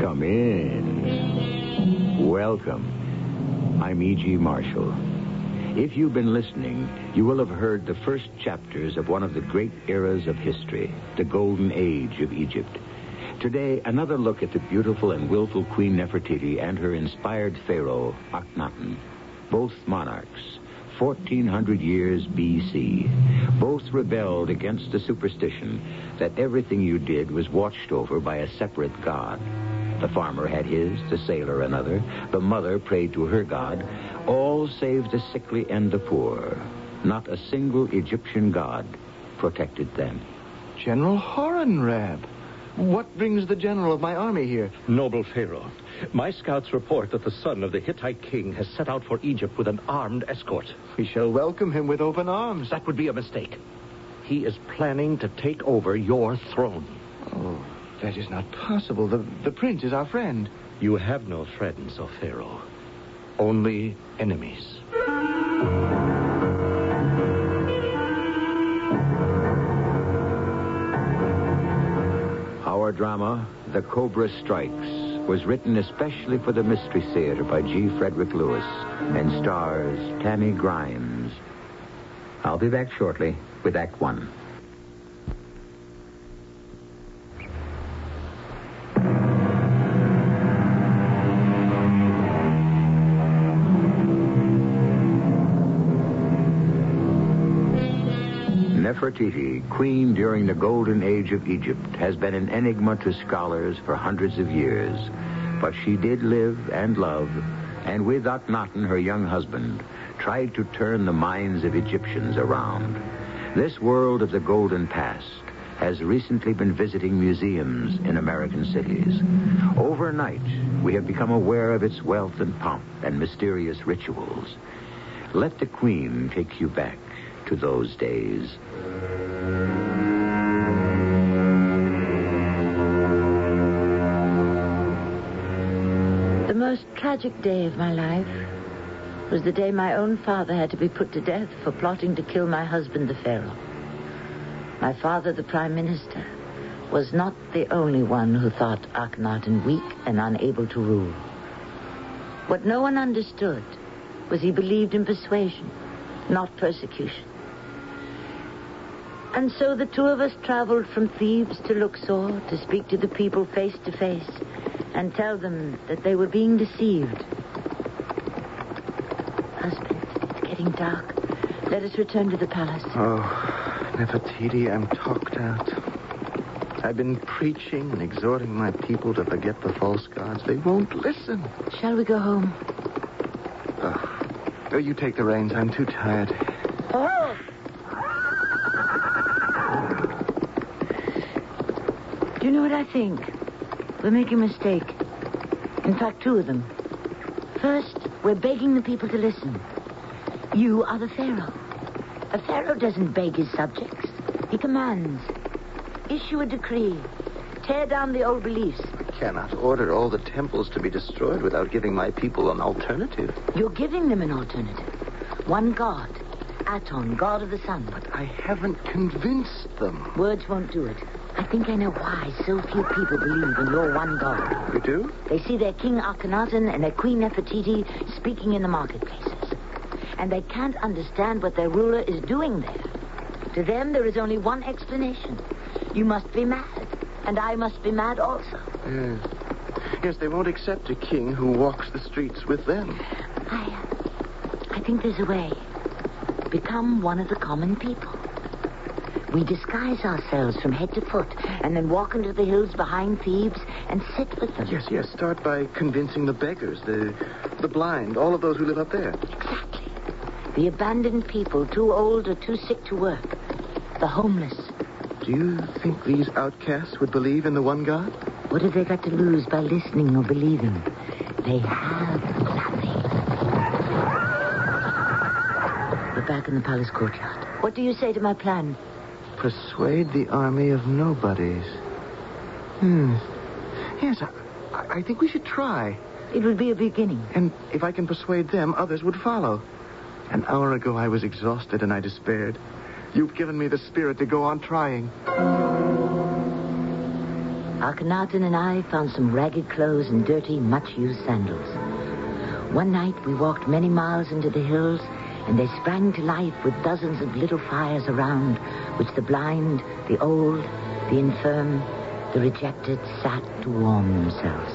Come in. Welcome. I'm E.G. Marshall. If you've been listening, you will have heard the first chapters of one of the great eras of history, the Golden Age of Egypt. Today, another look at the beautiful and willful Queen Nefertiti and her inspired pharaoh, Akhenaten. Both monarchs, 1400 years B.C. Both rebelled against the superstition that everything you did was watched over by a separate god. The farmer had his, the sailor another, the mother prayed to her god, all save the sickly and the poor. Not a single Egyptian god protected them. General Horemheb. What brings the general of my army here? Noble Pharaoh, my scouts report that the son of the Hittite king has set out for Egypt with an armed escort. We shall welcome him with open arms. That would be a mistake. He is planning to take over your throne. Oh, that is not possible. The, the prince is our friend. You have no friends, O Pharaoh. Only enemies. Drama, The Cobra Strikes, was written especially for the Mystery Theater by G. Frederick Lewis and stars Tammy Grimes. I'll be back shortly with Act One. Nefertiti, queen during the golden age of Egypt, has been an enigma to scholars for hundreds of years. But she did live and love, and with Akhenaten, her young husband, tried to turn the minds of Egyptians around. This world of the golden past has recently been visiting museums in American cities. Overnight, we have become aware of its wealth and pomp and mysterious rituals. Let the queen take you back to those days. The most tragic day of my life was the day my own father had to be put to death for plotting to kill my husband, the Pharaoh. My father, the Prime Minister, was not the only one who thought Akhenaten weak and unable to rule. What no one understood was he believed in persuasion, not persecution. And so the two of us traveled from Thebes to Luxor to speak to the people face to face and tell them that they were being deceived. Husband, it's getting dark. Let us return to the palace. Oh, Nefertiti, I'm talked out. I've been preaching and exhorting my people to forget the false gods. They won't listen. Shall we go home? Oh, oh you take the reins. I'm too tired. Oh! Do you know what I think? We're making a mistake. In fact, two of them. First, we're begging the people to listen. You are the Pharaoh. A Pharaoh doesn't beg his subjects. He commands. Issue a decree. Tear down the old beliefs. I cannot order all the temples to be destroyed without giving my people an alternative. You're giving them an alternative. One god. Aton, god of the sun. But I haven't convinced them. Words won't do it. I think I know why so few people believe in your one God. You do? They see their king Akhenaten and their queen Nefertiti speaking in the marketplaces. And they can't understand what their ruler is doing there. To them, there is only one explanation. You must be mad. And I must be mad also. Yes. Yes, they won't accept a king who walks the streets with them. I, uh, I think there's a way. Become one of the common people. We disguise ourselves from head to foot and then walk into the hills behind Thebes and sit with them. Yes, yes. Start by convincing the beggars, the the blind, all of those who live up there. Exactly. The abandoned people, too old or too sick to work. The homeless. Do you think these outcasts would believe in the one God? What have they got to lose by listening or believing? They have nothing. We're back in the palace courtyard. What do you say to my plan? Persuade the army of nobodies. Hmm. Yes, I, I think we should try. It would be a beginning. And if I can persuade them, others would follow. An hour ago, I was exhausted and I despaired. You've given me the spirit to go on trying. Akhenaten and I found some ragged clothes and dirty, much-used sandals. One night we walked many miles into the hills, and they sprang to life with dozens of little fires around, which the blind, the old, the infirm, the rejected sat to warm themselves.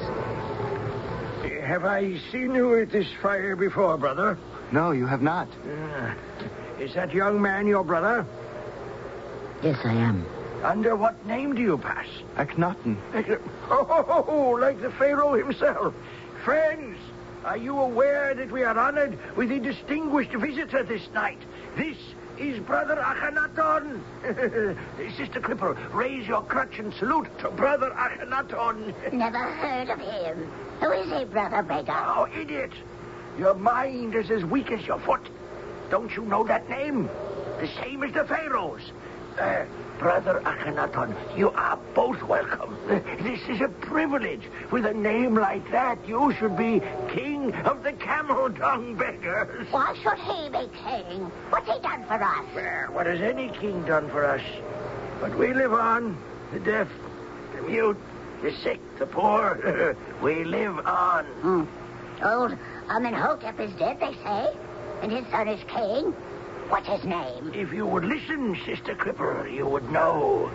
Have I seen you at this fire before, brother? No, you have not. Uh, is that young man your brother? Yes, I am. Under what name do you pass? Akhenaten. Oh, like the Pharaoh himself. Friends, are you aware that we are honored with a distinguished visitor this night? This is Brother Akhenaton. Sister Clipper, raise your crutch and salute to Brother Akhenaton. Never heard of him. Who is he, Brother Beggar? Oh, idiot. Your mind is as weak as your foot. Don't you know that name? The same as the Pharaoh's. Uh, Brother Akhenaton, you are both welcome. This is a privilege. With a name like that, you should be king of the camel dung beggars. Why should he be king? What's he done for us? Well, what has any king done for us? But we live on. The deaf, the mute, the sick, the poor. we live on. Hmm. Old Amenhotep is dead, they say. And his son is king. What's his name? If you would listen, Sister Clipper, you would know.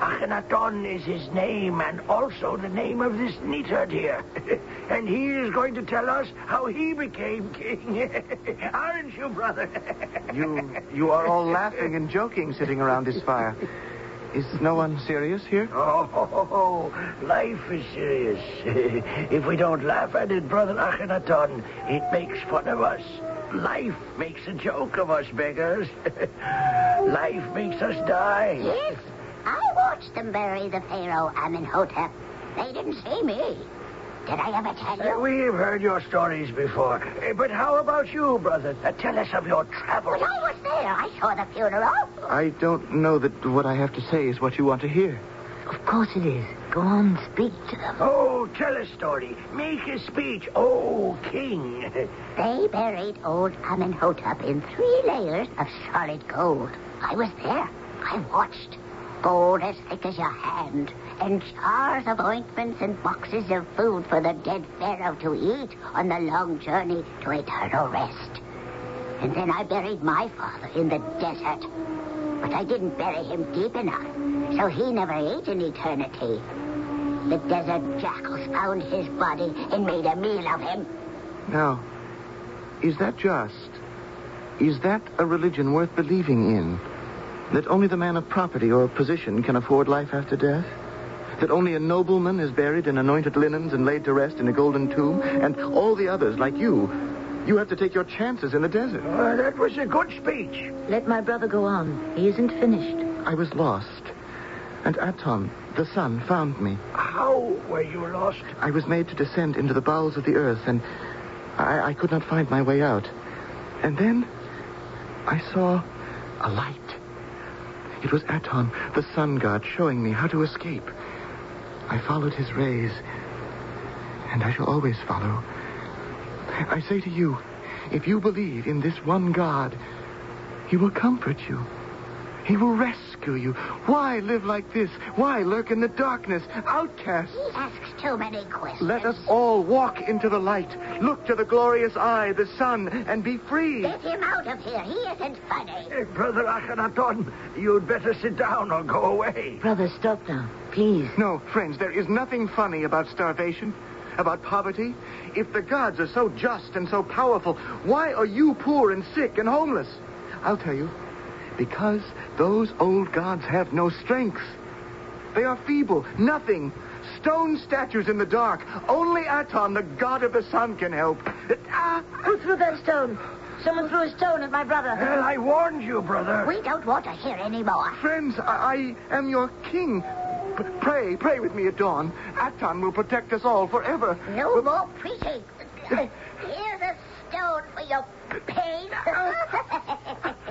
Akhenaton is his name and also the name of this neatherd here. and he is going to tell us how he became king. Aren't you, brother? You you are all laughing and joking sitting around this fire. Is no one serious here? Oh, life is serious. if we don't laugh at it, Brother Akhenaton, it makes fun of us. Life makes a joke of us beggars. Life makes us die. Yes, I watched them bury the Pharaoh Amenhotep. They didn't see me. Did I ever tell Uh, you? we've heard your stories before. Uh, but how about you, brother? Uh, tell us of your travels. Well, I was there. I saw the funeral. I don't know that what I have to say is what you want to hear. Of course it is. Go on, speak to them. Oh, tell a story. Make a speech. Oh, king. They buried old Amenhotep in three layers of solid gold. I was there. I watched. Gold as thick as your hand, and jars of ointments and boxes of food for the dead pharaoh to eat on the long journey to eternal rest. And then I buried my father in the desert. But I didn't bury him deep enough, so he never ate in eternity. The desert jackals found his body and made a meal of him. Now, is that just? Is that a religion worth believing in? That only the man of property or position can afford life after death? That only a nobleman is buried in anointed linens and laid to rest in a golden tomb? And all the others, like you, you have to take your chances in the desert. Uh, that was a good speech. Let my brother go on. He isn't finished. I was lost. And Aton, the sun, found me. How were you lost? I was made to descend into the bowels of the earth, and I, I could not find my way out. And then I saw a light. It was Aton, the sun god, showing me how to escape. I followed his rays, and I shall always follow. I say to you, if you believe in this one God, he will comfort you. He will rescue you. Why live like this? Why lurk in the darkness, outcasts? He asks too many questions. Let us all walk into the light, look to the glorious eye, the sun, and be free. Get him out of here. He isn't funny. Uh, Brother Akhenaton, you'd better sit down or go away. Brother, stop now. Please. No, friends, there is nothing funny about starvation, about poverty. If the gods are so just and so powerful, why are you poor and sick and homeless? I'll tell you. Because those old gods have no strength. They are feeble, nothing. Stone statues in the dark. Only Aton, the god of the sun, can help. Ah! Who threw that stone? Someone threw a stone at my brother. Well, I warned you, brother. We don't want to hear any more. Friends, I, I am your king. P- pray, pray with me at dawn. Aton will protect us all forever. No more preaching. Here's a stone for your pain.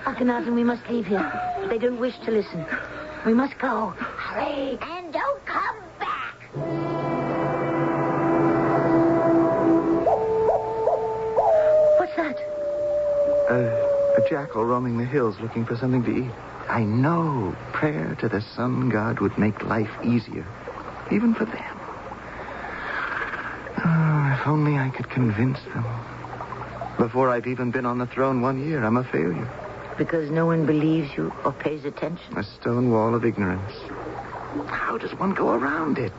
Akhenaten, we must leave here. They don't wish to listen. We must go. Hurry. And don't come back. What's that? Uh, a jackal roaming the hills looking for something to eat. I know prayer to the sun god would make life easier, even for them. Oh, if only I could convince them. Before I've even been on the throne one year, I'm a failure. Because no one believes you or pays attention. A stone wall of ignorance. How does one go around it?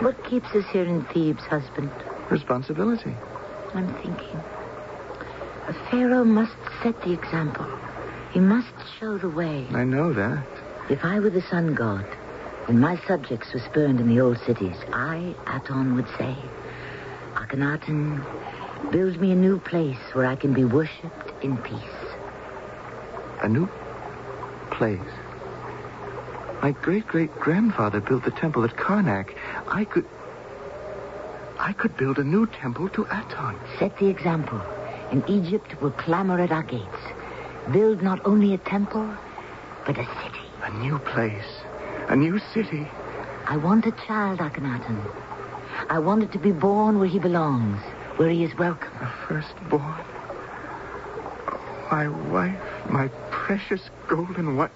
What keeps us here in Thebes, husband? Responsibility. I'm thinking. A pharaoh must set the example. He must show the way. I know that. If I were the sun god, and my subjects were spurned in the old cities, I, Aton, would say, Akhenaten, build me a new place where I can be worshipped in peace. A new place. My great great grandfather built the temple at Karnak. I could. I could build a new temple to Aton. Set the example, and Egypt will clamor at our gates. Build not only a temple, but a city. A new place. A new city. I want a child, Akhenaten. I want it to be born where he belongs, where he is welcome. A firstborn. Oh, my wife, my precious golden what?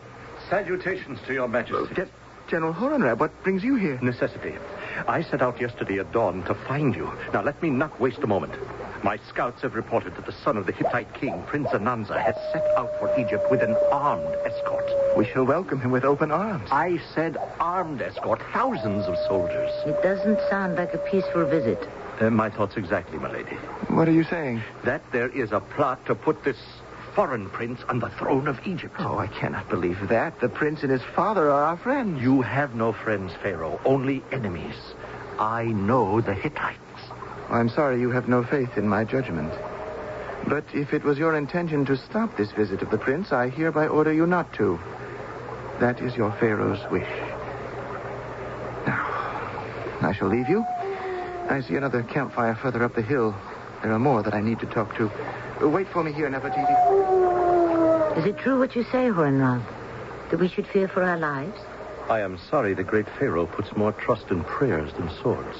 Salutations to your majesty. Get General Horemheb, what brings you here? Necessity. I set out yesterday at dawn to find you. Now, let me not waste a moment. My scouts have reported that the son of the Hittite king, Prince Zananza, has set out for Egypt with an armed escort. We shall welcome him with open arms. I said armed escort, thousands of soldiers. It doesn't sound like a peaceful visit. Uh, my thoughts exactly, my lady. What are you saying? That there is a plot to put this foreign prince on the throne of Egypt. Oh, I cannot believe that. The prince and his father are our friends. You have no friends, Pharaoh, only enemies. I know the Hittites. I'm sorry you have no faith in my judgment. But if it was your intention to stop this visit of the prince, I hereby order you not to. That is your Pharaoh's wish. Now, I shall leave you. I see another campfire further up the hill. There are more that I need to talk to. Wait for me here, Nefertiti. Is it true what you say, Horemheb? That we should fear for our lives? I am sorry the great Pharaoh puts more trust in prayers than swords.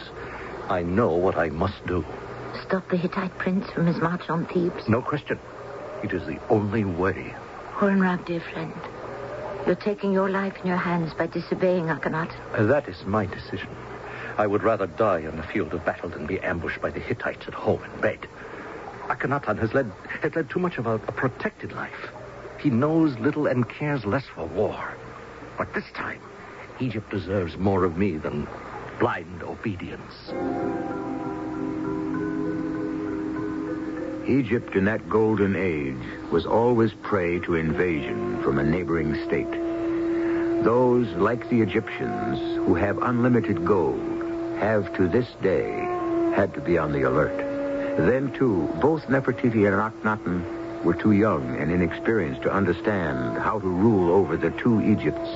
I know what I must do. Stop the Hittite prince from his march on Thebes? No question. It is the only way. Horemheb, dear friend, you're taking your life in your hands by disobeying Akhenaten. Uh, That is my decision. I would rather die on the field of battle than be ambushed by the Hittites at home in bed. Akhenaten has led, has led too much of a, a protected life. He knows little and cares less for war. But this time, Egypt deserves more of me than blind obedience. Egypt in that golden age was always prey to invasion from a neighboring state. Those, like the Egyptians, who have unlimited gold, have to this day had to be on the alert. Then, too, both Nefertiti and Akhenaten were too young and inexperienced to understand how to rule over the two Egypts,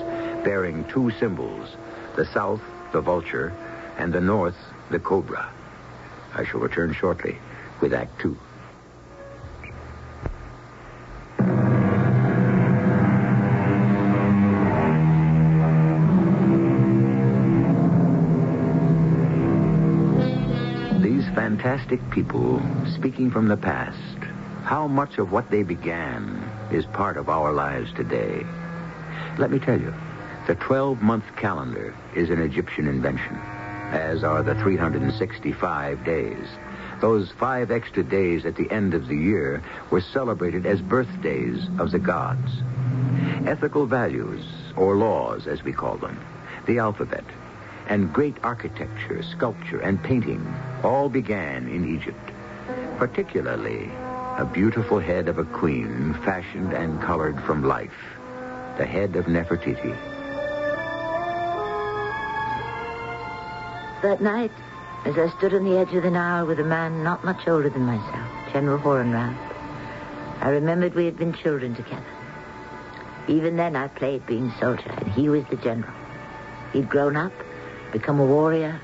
bearing two symbols, the south, the vulture, and the north, the cobra. I shall return shortly with Act Two. These fantastic people, speaking from the past, how much of what they began is part of our lives today? Let me tell you, the 12 month calendar is an Egyptian invention, as are the 365 days. Those five extra days at the end of the year were celebrated as birthdays of the gods. Ethical values, or laws as we call them, the alphabet, and great architecture, sculpture, and painting all began in Egypt. Particularly, a beautiful head of a queen fashioned and colored from life. the head of Nefertiti. That night, as I stood on the edge of the Nile with a man not much older than myself, General Horemheb, I remembered we had been children together. Even then, I played being soldier, and he was the general. He'd grown up, become a warrior,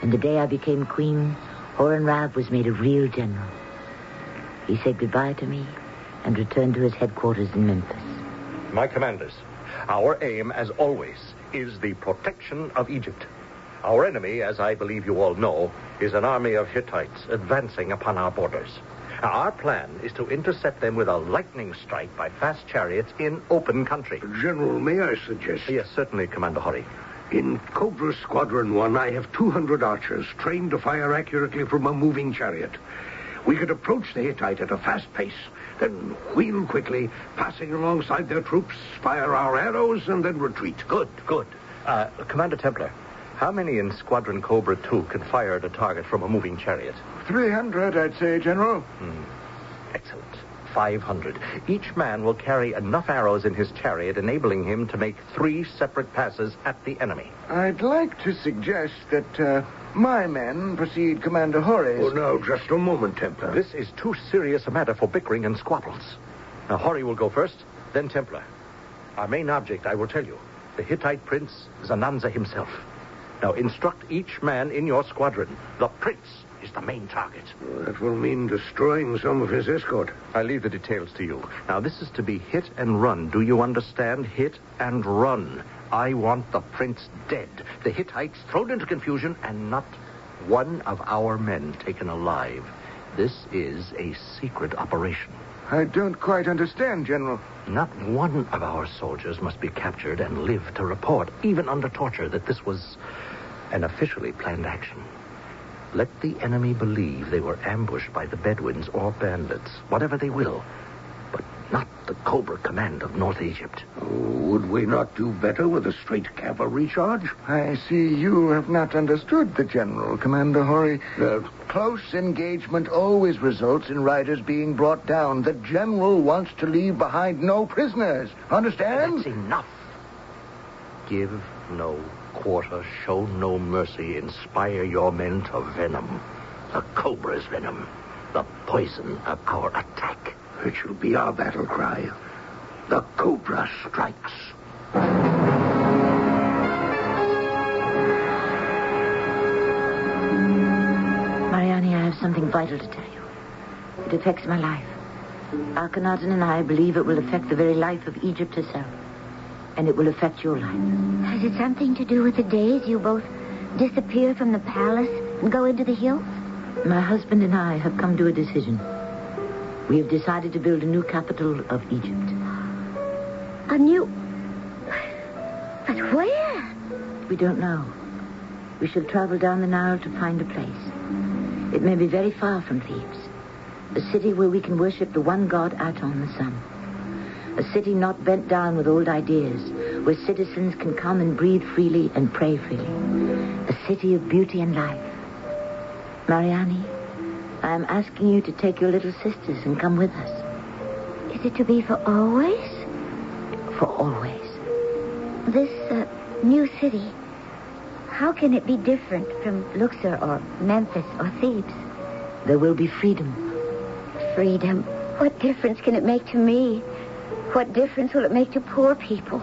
and the day I became queen, Horemheb was made a real general. He said goodbye to me and returned to his headquarters in Memphis. My commanders, our aim, as always, is the protection of Egypt. Our enemy, as I believe you all know, is an army of Hittites advancing upon our borders. Now, our plan is to intercept them with a lightning strike by fast chariots in open country. General, may I suggest? Yes, certainly, Commander Hori. In Cobra Squadron 1, I have 200 archers trained to fire accurately from a moving chariot. We could approach the Hittite at a fast pace, then wheel quickly, passing alongside their troops, fire our arrows, and then retreat. Good, good. Uh, Commander Templar, how many in Squadron Cobra 2 can fire at a target from a moving chariot? 300, I'd say, General. Excellent. 500. Each man will carry enough arrows in his chariot, enabling him to make three separate passes at the enemy. I'd like to suggest that uh, my men precede Commander Horace. Oh, now, just a moment, Templar. This is too serious a matter for bickering and squabbles. Now, Hori will go first, then Templar. Our main object, I will tell you, the Hittite prince, Zananza himself. Now, instruct each man in your squadron. The prince is the main target. That will mean destroying some of his escort. I leave the details to you. Now, this is to be hit and run. Do you understand? Hit and run. I want the prince dead, the Hittites thrown into confusion, and not one of our men taken alive. This is a secret operation. I don't quite understand, General. Not one of our soldiers must be captured and live to report, even under torture, that this was an officially planned action. Let the enemy believe they were ambushed by the Bedouins or bandits, whatever they will, not the Cobra Command of North Egypt. Oh, would we not do better with a straight cavalry charge? I see you have not understood the General, Commander Hori. Uh, Close engagement always results in riders being brought down. The General wants to leave behind no prisoners. Understand? That's enough. Give no quarter, show no mercy, inspire your men to venom. The cobra's venom. The poison of our attack. It shall be our battle cry. The Cobra strikes. Mariani, I have something vital to tell you. It affects my life. Akhenaten and I believe it will affect the very life of Egypt herself. And it will affect your life. Has it something to do with the days you both disappear from the palace and go into the hills? My husband and I have come to a decision. We have decided to build a new capital of Egypt. A new. But where? We don't know. We shall travel down the Nile to find a place. It may be very far from Thebes. A city where we can worship the one god Aton, the sun. A city not bent down with old ideas, where citizens can come and breathe freely and pray freely. A city of beauty and life. Mariani, I am asking you to take your little sisters and come with us. Is it to be for always? For always. This uh, new city, how can it be different from Luxor or Memphis or Thebes? There will be freedom. Freedom. What difference can it make to me? What difference will it make to poor people,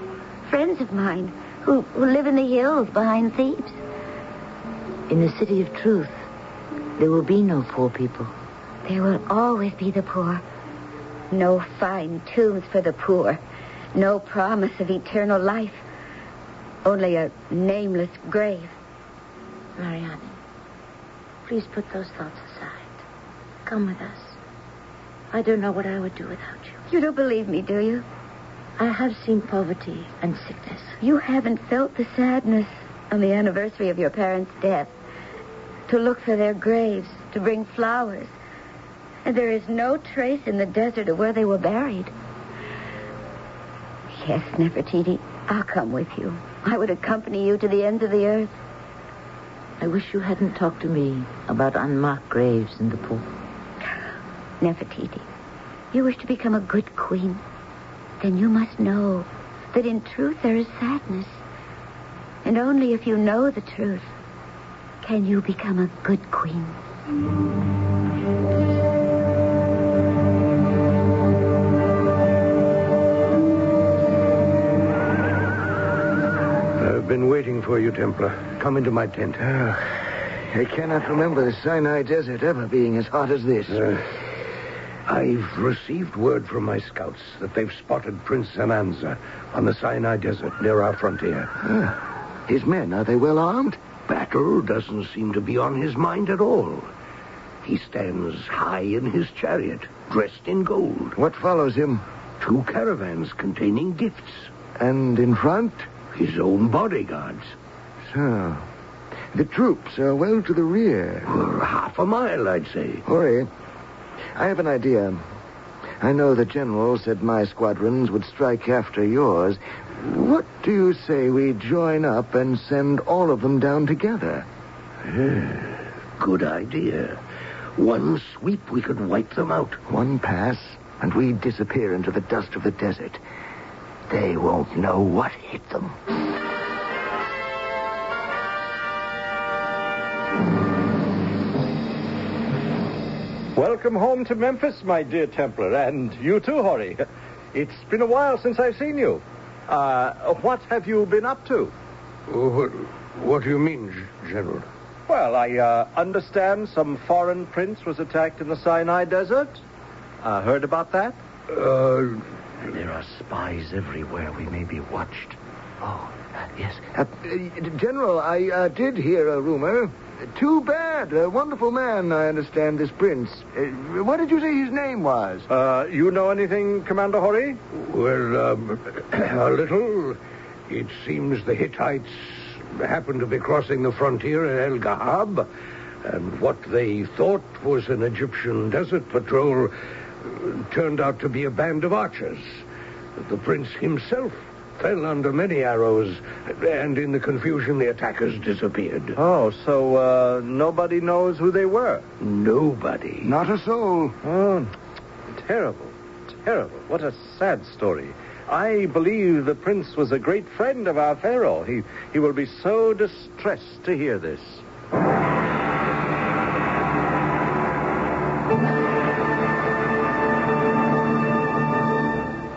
friends of mine, who, who live in the hills behind Thebes? In the city of truth, there will be no poor people. There will always be the poor. No fine tombs for the poor. No promise of eternal life. Only a nameless grave. Mariani, please put those thoughts aside. Come with us. I don't know what I would do without you. You don't believe me, do you? I have seen poverty and sickness. You haven't felt the sadness on the anniversary of your parents' death. To look for their graves, to bring flowers. And there is no trace in the desert of where they were buried. Yes, Nefertiti, I'll come with you. I would accompany you to the ends of the earth. I wish you hadn't talked to me about unmarked graves in the pool. Nefertiti, you wish to become a good queen? Then you must know that in truth there is sadness. And only if you know the truth can you become a good queen. I've been waiting for you, Templar. Come into my tent. Oh, I cannot remember the Sinai Desert ever being as hot as this. Uh, I've received word from my scouts that they've spotted Prince Zananza on the Sinai Desert near our frontier. Ah, his men, are they well armed? Battle doesn't seem to be on his mind at all. He stands high in his chariot, dressed in gold. What follows him? Two caravans containing gifts. And in front? His own bodyguards. So, the troops are well to the rear. For half a mile, I'd say. Hurry. I have an idea. I know the general said my squadrons would strike after yours. What do you say we join up and send all of them down together? Eh, good idea. One sweep, we could wipe them out. One pass, and we disappear into the dust of the desert. They won't know what hit them. Welcome home to Memphis, my dear Templar, and you too, Hori. It's been a while since I've seen you. Uh, what have you been up to? Oh, What, what do you mean, General? Well, I uh, understand some foreign prince was attacked in the Sinai Desert. Uh, heard about that? Uh, There are spies everywhere. We may be watched. Oh, uh, yes. Uh, General, I uh, did hear a rumor. Too bad. A wonderful man, I understand, this prince. Uh, what did you say his name was? Uh, you know anything, Commander Hori? well, um, a little. It seems the Hittites happened to be crossing the frontier at El Gahab, and what they thought was an Egyptian desert patrol turned out to be a band of archers. The prince himself fell under many arrows, and in the confusion, the attackers disappeared. Oh, so uh, nobody knows who they were. Nobody. Not a soul. Oh, terrible, terrible. What a sad story. I believe the prince was a great friend of our pharaoh. He, he will be so distressed to hear this.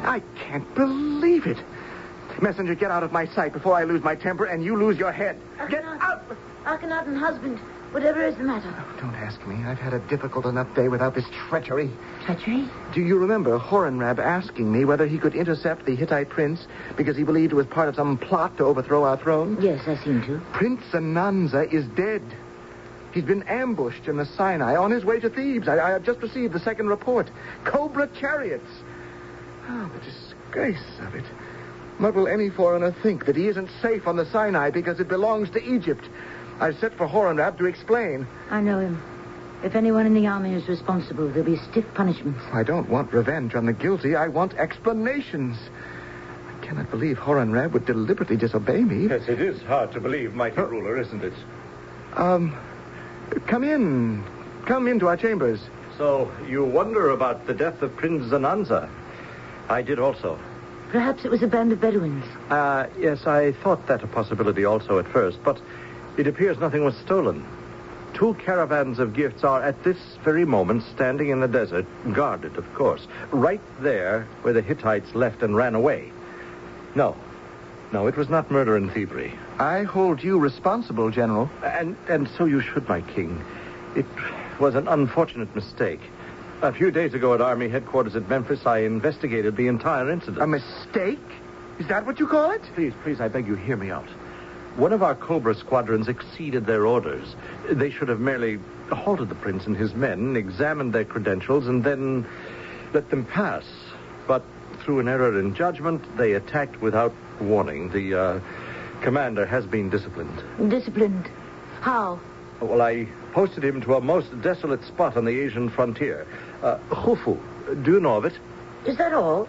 I can't believe it. Messenger, get out of my sight before I lose my temper and you lose your head. Get out! Akhenaten, husband, whatever is the matter? Oh, don't ask me. I've had a difficult enough day without this treachery. Treachery? Do you remember Horemheb asking me whether he could intercept the Hittite prince because he believed it was part of some plot to overthrow our throne? Yes, I seem to. Prince Zananza is dead. He's been ambushed in the Sinai on his way to Thebes. I, I have just received the second report. Cobra chariots. Oh, the disgrace of it. What will any foreigner think that he isn't safe on the Sinai because it belongs to Egypt? I've sent for Horemheb to explain. I know him. If anyone in the army is responsible, there'll be stiff punishments. I don't want revenge on the guilty. I want explanations. I cannot believe Horemheb would deliberately disobey me. Yes, it is hard to believe, mighty ruler, isn't it? Um, come in. Come into our chambers. So you wonder about the death of Prince Zananza. I did also. Perhaps it was a band of Bedouins. Uh, yes, I thought that a possibility also at first, but it appears nothing was stolen. Two caravans of gifts are at this very moment standing in the desert, guarded, of course, right there where the Hittites left and ran away. No, no, it was not murder and thievery. I hold you responsible, General. And and so you should, my king. It was an unfortunate mistake. A few days ago at Army headquarters at Memphis, I investigated the entire incident. A mistake? Is that what you call it? Please, please, I beg you, hear me out. One of our Cobra squadrons exceeded their orders. They should have merely halted the prince and his men, examined their credentials, and then let them pass. But through an error in judgment, they attacked without warning. The uh, commander has been disciplined. Disciplined. How? Well, I posted him to a most desolate spot on the Asian frontier. Uh, Khufu. Do you know of it? Is that all?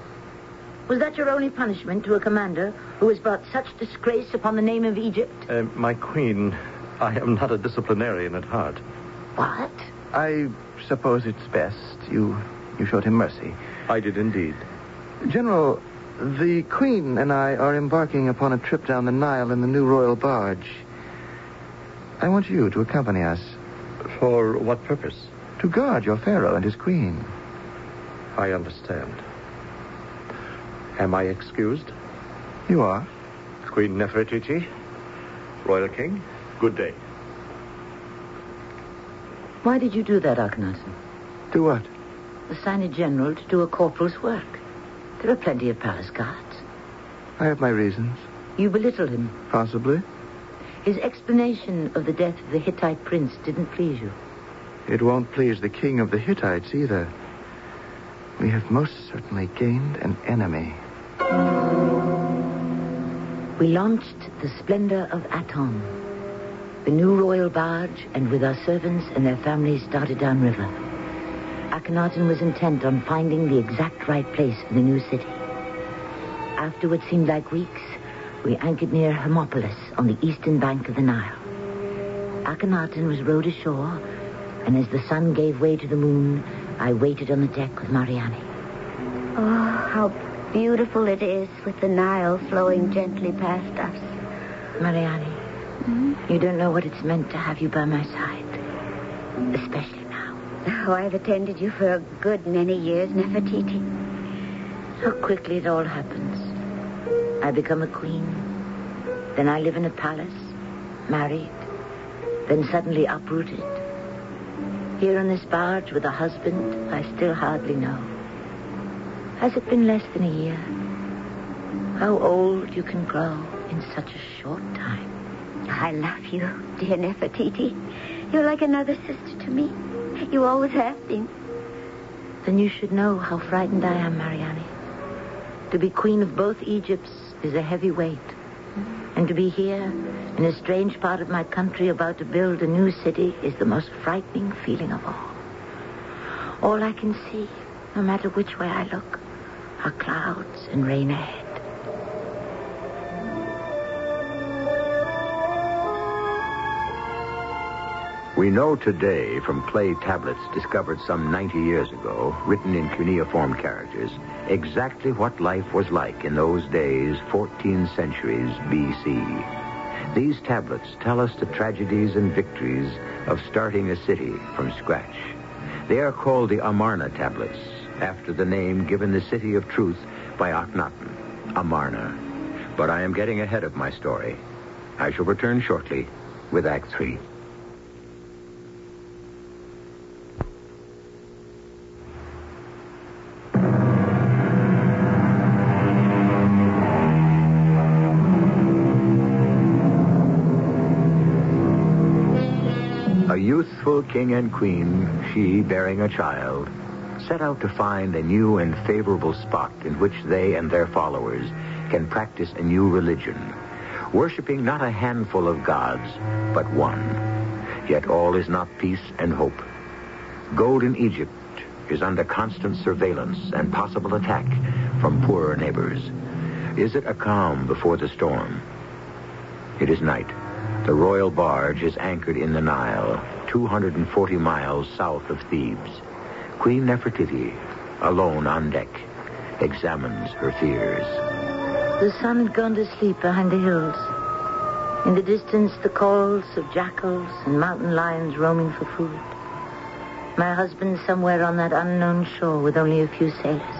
Was that your only punishment to a commander who has brought such disgrace upon the name of Egypt? Uh, my queen, I am not a disciplinarian at heart. What? I suppose it's best. You you showed him mercy. I did indeed. General, The Queen and I are embarking upon a trip down the Nile in the new royal barge. I want you to accompany us. For what purpose? To guard your Pharaoh and his Queen. I understand. Am I excused? You are? Queen Nefertiti, Royal King, good day. Why did you do that, Akhenaten? Do what? Assign a general to do a corporal's work. There are plenty of palace guards. I have my reasons. You belittle him. Possibly. His explanation of the death of the Hittite prince didn't please you. It won't please the king of the Hittites either. We have most certainly gained an enemy. We launched the splendor of Aton, the new royal barge, and with our servants and their families started downriver. Akhenaten was intent on finding the exact right place for the new city. After what seemed like weeks, we anchored near Hermopolis on the eastern bank of the Nile. Akhenaten was rowed ashore, and as the sun gave way to the moon, I waited on the deck with Mariani. Oh, how beautiful it is with the Nile flowing gently past us. Mariani, hmm? you don't know what it's meant to have you by my side. Especially now. Oh, I've attended you for a good many years, Nefertiti. How quickly it all happens. I become a queen. Then I live in a palace, married. Then suddenly uprooted. Here on this barge with a husband I still hardly know. Has it been less than a year? How old you can grow in such a short time. I love you, dear Nefertiti. You're like another sister to me. You always have been. Then you should know how frightened I am, Mariani. To be queen of both Egypts is a heavy weight. And to be here, in a strange part of my country, about to build a new city, is the most frightening feeling of all. All I can see, no matter which way I look, are clouds and rain ahead. We know today from clay tablets discovered some 90 years ago, written in cuneiform characters, exactly what life was like in those days, 14 centuries BC. These tablets tell us the tragedies and victories of starting a city from scratch. They are called the Amarna tablets, after the name given the city of truth by Akhenaten, Amarna. But I am getting ahead of my story. I shall return shortly with Act Three. King and queen, she bearing a child, set out to find a new and favorable spot in which they and their followers can practice a new religion, worshiping not a handful of gods, but one. Yet all is not peace and hope. Golden Egypt is under constant surveillance and possible attack from poorer neighbors. Is it a calm before the storm? It is night. The royal barge is anchored in the Nile, 240 miles south of Thebes. Queen Nefertiti, alone on deck, examines her fears. The sun had gone to sleep behind the hills. In the distance, the calls of jackals and mountain lions roaming for food. My husband somewhere on that unknown shore with only a few sailors.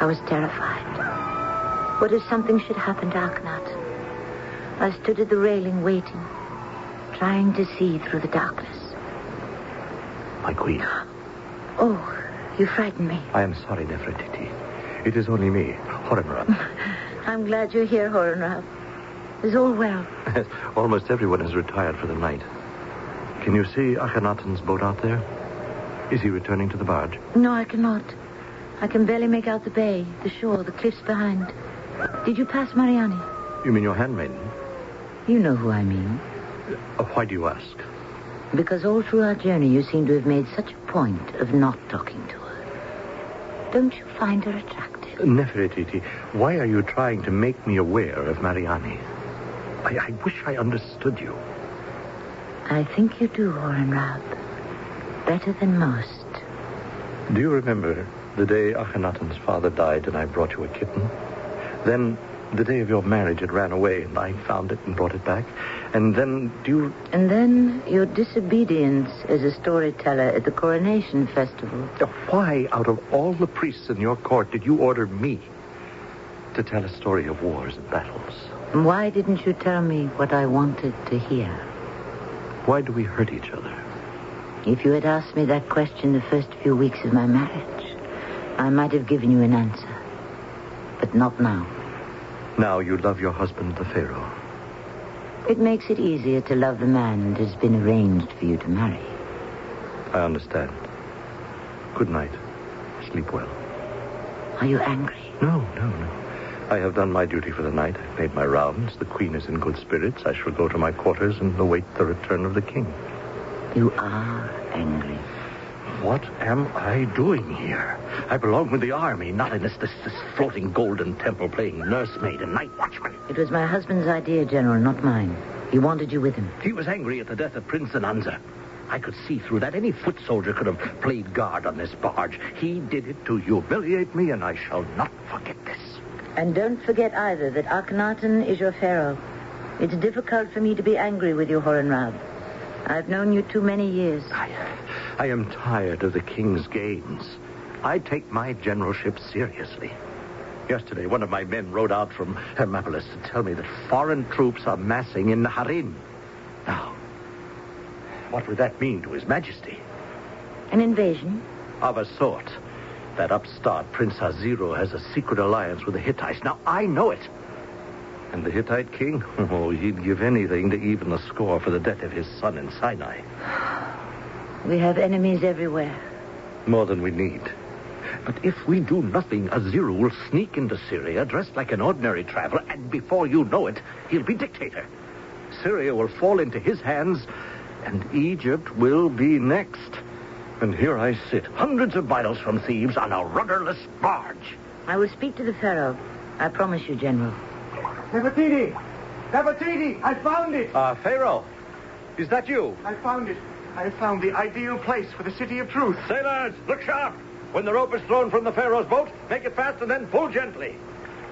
I was terrified. What if something should happen to Akhenaten? I stood at the railing waiting, trying to see through the darkness. My queen, Oh, you frightened me. I am sorry, Nefertiti. It is only me, Horemheb. I'm glad you're here, Horemheb. Is all well? Almost everyone has retired for the night. Can you see Akhenaten's boat out there? Is he returning to the barge? No, I cannot. I can barely make out the bay, the shore, the cliffs behind. Did you pass Mariani? You mean your handmaiden? You know who I mean. Uh, why do you ask? Because all through our journey, you seem to have made such a point of not talking to her. Don't you find her attractive? Nefertiti, why are you trying to make me aware of Mariani? I, I wish I understood you. I think you do, Horemheb. Better than most. Do you remember the day Akhenaten's father died and I brought you a kitten? Then, the day of your marriage, it ran away, and I found it and brought it back. And then, do you... And then your disobedience as a storyteller at the coronation festival. Why, out of all the priests in your court, did you order me to tell a story of wars and battles? And Why didn't you tell me what I wanted to hear? Why do we hurt each other? If you had asked me that question the first few weeks of my marriage, I might have given you an answer. But not now. Now you love your husband, the Pharaoh. It makes it easier to love the man that has been arranged for you to marry. I understand. Good night. Sleep well. Are you angry? No, no, no. I have done my duty for the night. I've made my rounds. The queen is in good spirits. I shall go to my quarters and await the return of the king. You are angry. What am I doing here? I belong with the army, not in this, this, this floating golden temple playing nursemaid and night watchman. It was my husband's idea, General, not mine. He wanted you with him. He was angry at the death of Prince Zananza. I could see through that. Any foot soldier could have played guard on this barge. He did it to humiliate me, and I shall not forget this. And don't forget either that Akhenaten is your pharaoh. It's difficult for me to be angry with you, Horemheb. I've known you too many years. I, I am tired of the king's games. I take my generalship seriously. Yesterday, one of my men rode out from Hermopolis to tell me that foreign troops are massing in Harim. Now, what would that mean to His Majesty? An invasion? Of a sort. That upstart Prince Aziru has a secret alliance with the Hittites. Now, I know it. And the Hittite king? Oh, he'd give anything to even the score for the death of his son in Sinai. We have enemies everywhere. More than we need. But if we do nothing, Aziru will sneak into Syria dressed like an ordinary traveler, and before you know it, he'll be dictator. Syria will fall into his hands, and Egypt will be next. And here I sit, hundreds of miles from Thebes, on a rudderless barge. I will speak to the pharaoh. I promise you, General. Nefertiti! Nefertiti! I found it! Uh, Pharaoh, is that you? I found it. I have found the ideal place for the City of Truth. Sailors, look sharp. When the rope is thrown from the Pharaoh's boat, make it fast and then pull gently.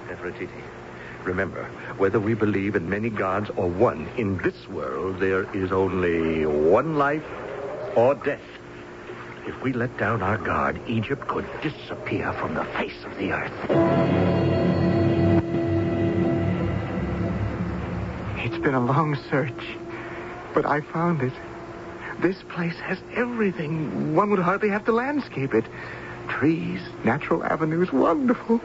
Nefertiti, remember, whether we believe in many gods or one, in this world there is only one life or death. If we let down our guard, Egypt could disappear from the face of the earth. It's been a long search, but I found it. This place has everything. One would hardly have to landscape it. Trees, natural avenues, wonderful.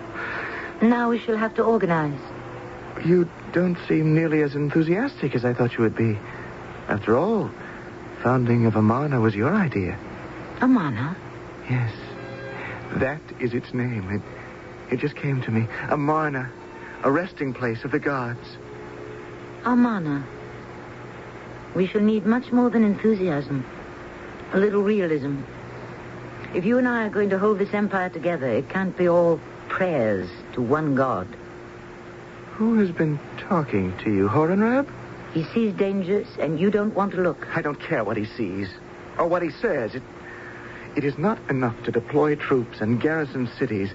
Now we shall have to organize. You don't seem nearly as enthusiastic as I thought you would be. After all, founding of Amarna was your idea. Amarna? Yes. That is its name. It, it just came to me. Amarna, a resting place of the gods. Amarna. We shall need much more than enthusiasm. A little realism. If you and I are going to hold this empire together, it can't be all prayers to one God. Who has been talking to you, Horemheb? He sees dangers, and you don't want to look. I don't care what he sees or what he says. It, it is not enough to deploy troops and garrison cities.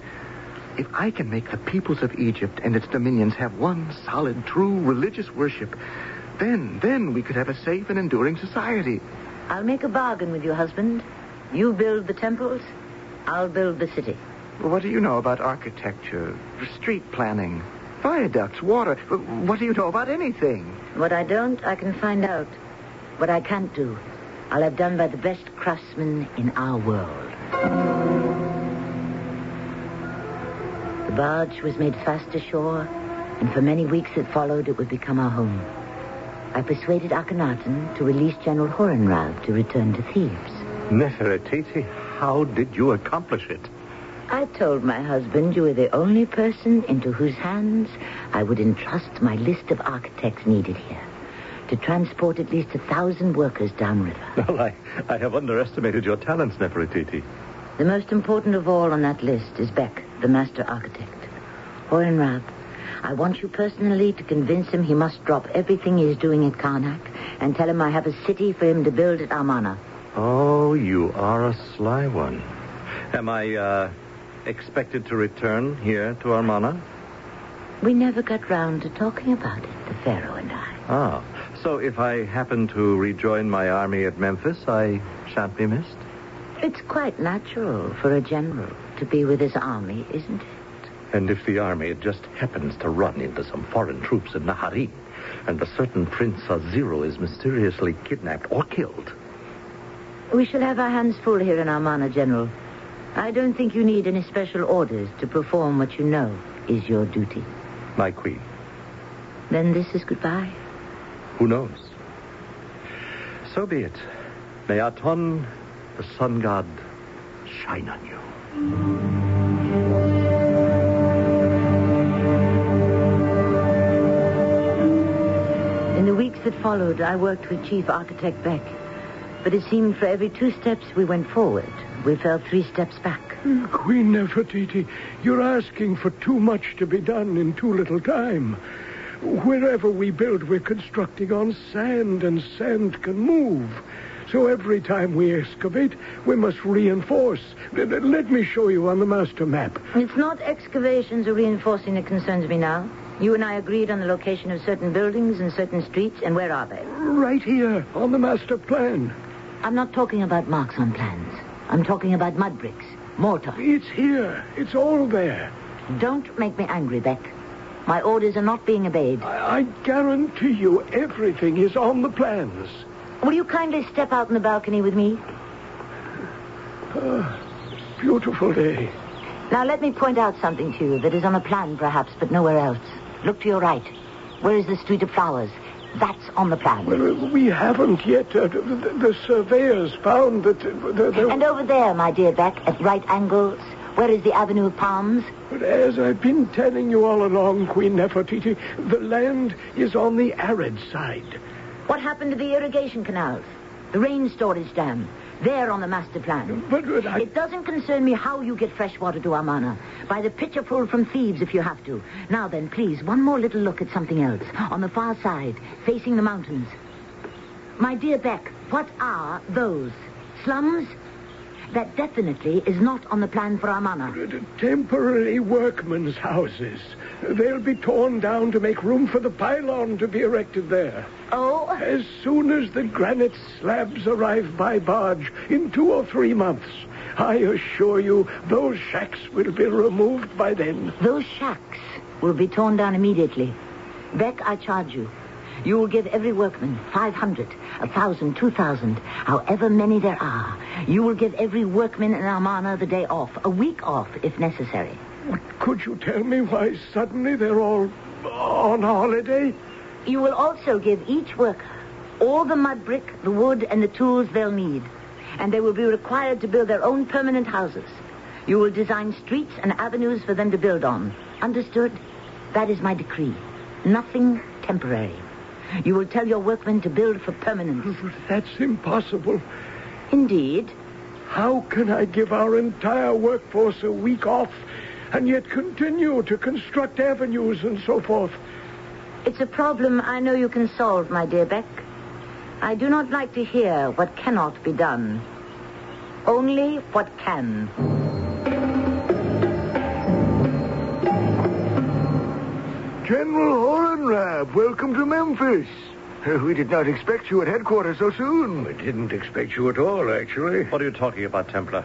If I can make the peoples of Egypt and its dominions have one solid, true religious worship, then, then we could have a safe and enduring society. I'll make a bargain with you, husband. You build the temples, I'll build the city. What do you know about architecture, street planning, viaducts, water? What do you know about anything? What I don't, I can find out. What I can't do, I'll have done by the best craftsmen in our world. The barge was made fast ashore, and for many weeks that followed, it would become our home. I persuaded Akhenaten to release General Horemheb to return to Thebes. Nefertiti, how did you accomplish it? I told my husband you were the only person into whose hands I would entrust my list of architects needed here to transport at least a thousand workers downriver. Well, I, I have underestimated your talents, Nefertiti. The most important of all on that list is Beck, the master architect. Horemheb, I want you personally to convince him he must drop everything he is doing at Karnak and tell him I have a city for him to build at Amarna. Oh, you are a sly one. Am I, uh, expected to return here to Amarna? We never got round to talking about it, the Pharaoh and I. Ah, so if I happen to rejoin my army at Memphis, I shan't be missed? It's quite natural for a general to be with his army, isn't it? And if the army just happens to run into some foreign troops in Naharin, and a certain Prince Aziru is mysteriously kidnapped or killed, We shall have our hands full here in Amarna, General. I don't think you need any special orders to perform what you know is your duty. my queen, Then this is goodbye. who knows? So be it. May Aton, the sun god, shine on you. That followed, I worked with Chief Architect Beck. But it seemed for every two steps we went forward, we fell three steps back. Queen Nefertiti, you're asking for too much to be done in too little time. Wherever we build, we're constructing on sand, and sand can move. So every time we excavate, we must reinforce. Let me show you on the master map. It's not excavations or reinforcing that concerns me now. You and I agreed on the location of certain buildings and certain streets, and where are they? Right here on the master plan. I'm not talking about marks on plans. I'm talking about mud bricks, mortar. It's here. It's all there. Don't make me angry, Beck. My orders are not being obeyed. I, I guarantee you everything is on the plans. Will you kindly step out on the balcony with me? Ah, beautiful day. Now, let me point out something to you that is on a plan, perhaps, but nowhere else. Look to your right. Where is the Street of Flowers? That's on the plan. Well, we haven't yet. Uh, the, the surveyors found that uh, the, the, And over there, my dear Beck, at right angles, where is the Avenue of Palms? But as I've been telling you all along, Queen Nefertiti, the land is on the arid side. What happened to the irrigation canals? The rain storage dam? There on the master plan. But, but I... It doesn't concern me how you get fresh water to Amarna. By the pitcher pull from Thebes if you have to. Now then, please, one more little look at something else. On the far side, facing the mountains. My dear Beck, what are those? Slums? That definitely is not on the plan for Amarna. Temporary workmen's houses. They'll be torn down to make room for the pylon to be erected there. Oh, As soon as the granite slabs arrive by barge in two or three months, I assure you those shacks will be removed by then. those shacks will be torn down immediately. Beck, I charge you. You will give every workman 500, 1,000, 2,000, however many there are. You will give every workman in Amarna the day off, a week off if necessary. But could you tell me why suddenly they're all on holiday? You will also give each worker all the mud brick, the wood, and the tools they'll need. And they will be required to build their own permanent houses. You will design streets and avenues for them to build on. Understood? That is my decree. Nothing temporary. You will tell your workmen to build for permanence. That's impossible. Indeed. How can I give our entire workforce a week off and yet continue to construct avenues and so forth? It's a problem I know you can solve, my dear Beck. I do not like to hear what cannot be done. Only what can. General Horemheb, welcome to Memphis. Uh, We did not expect you at headquarters so soon. We didn't expect you at all, actually. What are you talking about, Templar?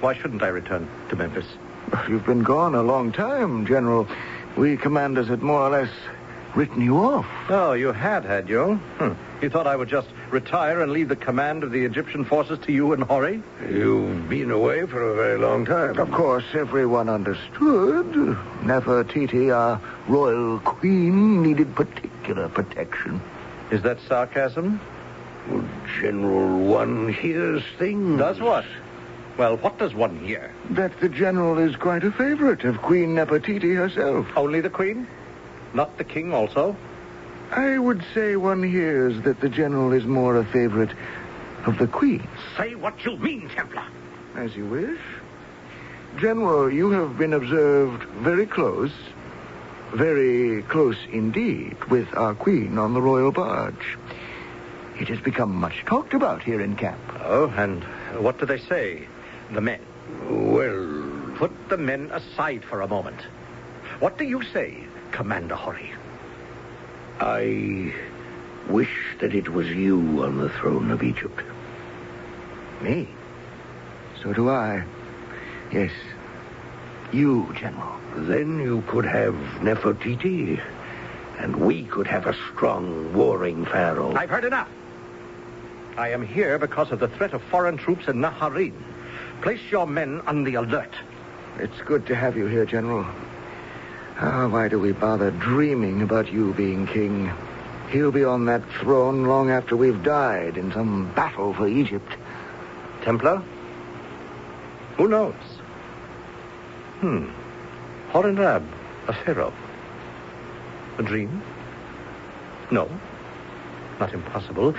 Why shouldn't I return to Memphis? You've been gone a long time, General. We commanders had more or less written you off. Oh, you had, had you? Hmm. You thought I would just retire and leave the command of the Egyptian forces to you and Hori? You've been away for a very long time. Of course, everyone understood. Nefertiti, our royal queen, needed particular protection. Is that sarcasm? Well, General, one hears things. Does what? Well, what does one hear? That the general is quite a favorite of Queen Nefertiti herself. Only the queen? Not the king also? I would say one hears that the general is more a favorite of the queen. Say what you mean, Templar. As you wish. General, you have been observed very close, very close indeed, with our queen on the royal barge. It has become much talked about here in camp. Oh, and what do they say? The men. Well, Put the men aside for a moment. What do you say Commander Hori. I wish that it was you on the throne of Egypt. Me? So do I. Yes. You, General. Then you could have Nefertiti, and we could have a strong, warring pharaoh. I've heard enough. I am here because of the threat of foreign troops in Naharin. Place your men on the alert. It's good to have you here, General. Ah, why do we bother dreaming about you being king? He'll be on that throne long after we've died in some battle for Egypt. Templar? Who knows? Hmm. Horemheb, a pharaoh. A dream? No. Not impossible.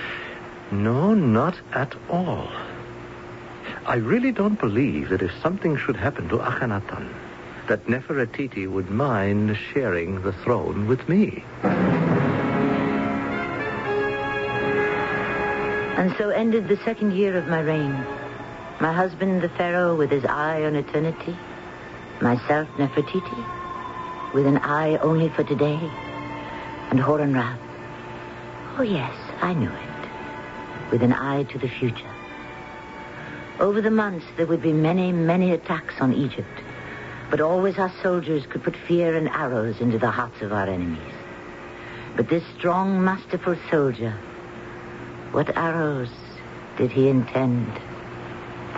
No, not at all. I really don't believe that if something should happen to Akhenaten, that Nefertiti would mind sharing the throne with me. And so ended the second year of my reign. My husband, the Pharaoh, with his eye on eternity. Myself, Nefertiti, with an eye only for today. And Horemheb. Oh, yes, I knew it. With an eye to the future. Over the months, there would be many, many attacks on Egypt. But always our soldiers could put fear and arrows into the hearts of our enemies. But this strong, masterful soldier, what arrows did he intend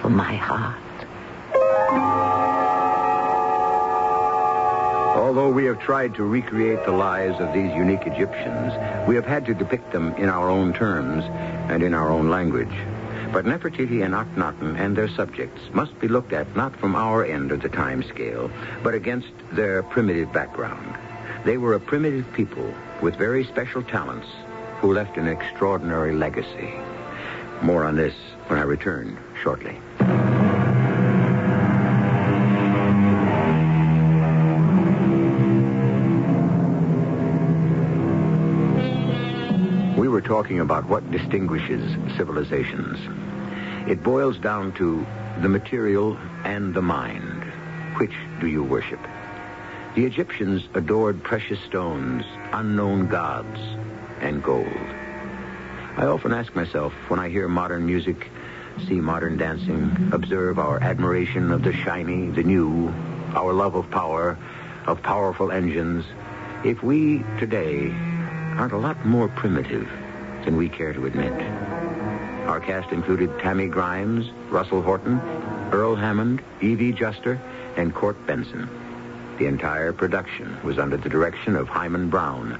for my heart? Although we have tried to recreate the lives of these unique Egyptians, we have had to depict them in our own terms and in our own language. But Nefertiti and Akhenaten and their subjects must be looked at not from our end of the time scale, but against their primitive background. They were a primitive people with very special talents who left an extraordinary legacy. More on this when I return shortly. Talking about what distinguishes civilizations. It boils down to the material and the mind. Which do you worship? The Egyptians adored precious stones, unknown gods, and gold. I often ask myself when I hear modern music, see modern dancing, observe our admiration of the shiny, the new, our love of power, of powerful engines, if we today aren't a lot more primitive than we care to admit. Our cast included Tammy Grimes, Russell Horton, Earl Hammond, Evie Juster, and Court Benson. The entire production was under the direction of Himan Brown.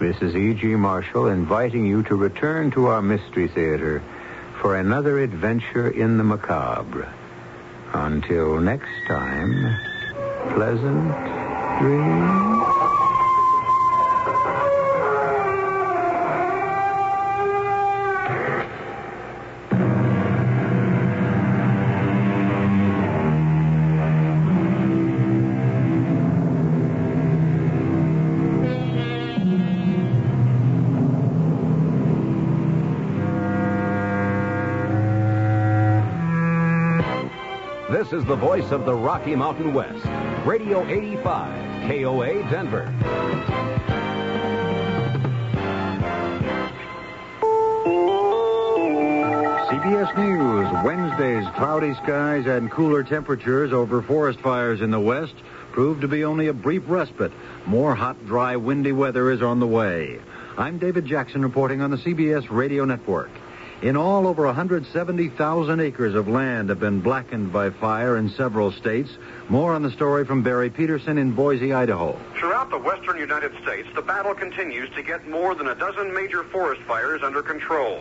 Is E.G. Marshall inviting you to return to our Mystery Theater for another adventure in the macabre. Until next time, pleasant dreams. Is the voice of the Rocky Mountain West. Radio 85, KOA Denver. CBS News, Wednesday's cloudy skies and cooler temperatures over forest fires in the west proved to be only a brief respite. More hot, dry, windy weather is on the way. I'm David Jackson reporting on the CBS Radio Network. In all, over 170,000 acres of land have been blackened by fire in several states. More on the story from Barry Peterson in Boise, Idaho. Throughout the western United States, the battle continues to get more than a dozen major forest fires under control.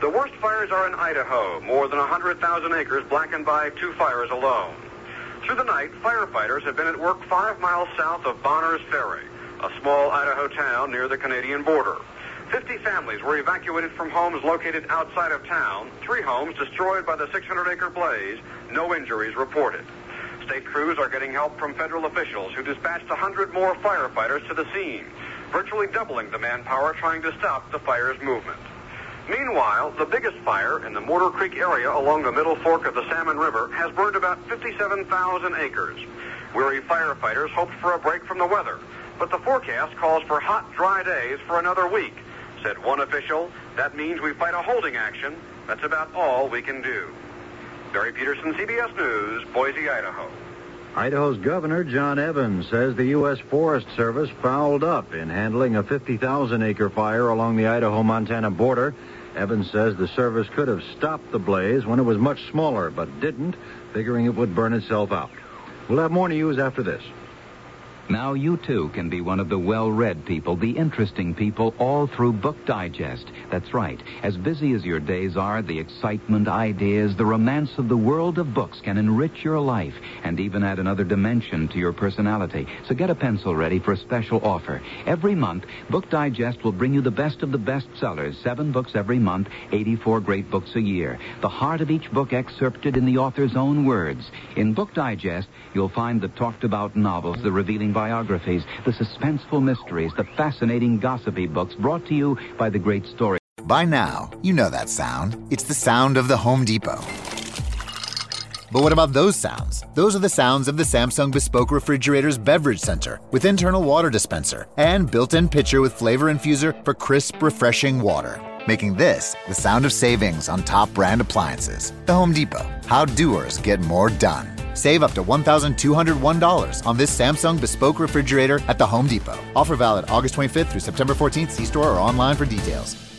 The worst fires are in Idaho, more than 100,000 acres blackened by two fires alone. Through the night, firefighters have been at work five miles south of Bonners Ferry, a small Idaho town near the Canadian border. 50 families were evacuated from homes located outside of town, three homes destroyed by the 600-acre blaze, no injuries reported. State crews are getting help from federal officials who dispatched 100 more firefighters to the scene, virtually doubling the manpower trying to stop the fire's movement. Meanwhile, the biggest fire in the Mortar Creek area along the middle fork of the Salmon River has burned about 57,000 acres. Weary firefighters hoped for a break from the weather, but the forecast calls for hot, dry days for another week. Said one official, that means we fight a holding action. That's about all we can do. Barry Peterson, CBS News, Boise, Idaho. Idaho's Governor John Evans says the U.S. Forest Service fouled up in handling a 50,000 acre fire along the Idaho Montana border. Evans says the service could have stopped the blaze when it was much smaller, but didn't, figuring it would burn itself out. We'll have more news after this. Now you too can be one of the well-read people, the interesting people, all through Book Digest. That's right. As busy as your days are, the excitement, ideas, the romance of the world of books can enrich your life and even add another dimension to your personality. So get a pencil ready for a special offer. Every month, Book Digest will bring you the best of the best sellers. Seven books every month, 84 great books a year. The heart of each book excerpted in the author's own words. In Book Digest, you'll find the talked about novels, the revealing biographies, the suspenseful mysteries, the fascinating gossipy books brought to you by the great story. By now, you know that sound. It's the sound of the Home Depot. But what about those sounds? Those are the sounds of the Samsung Bespoke Refrigerator's Beverage Center with internal water dispenser and built in pitcher with flavor infuser for crisp, refreshing water. Making this the sound of savings on top brand appliances. The Home Depot. How doers get more done. Save up to $1,201 on this Samsung Bespoke Refrigerator at the Home Depot. Offer valid August 25th through September 14th. See store or online for details.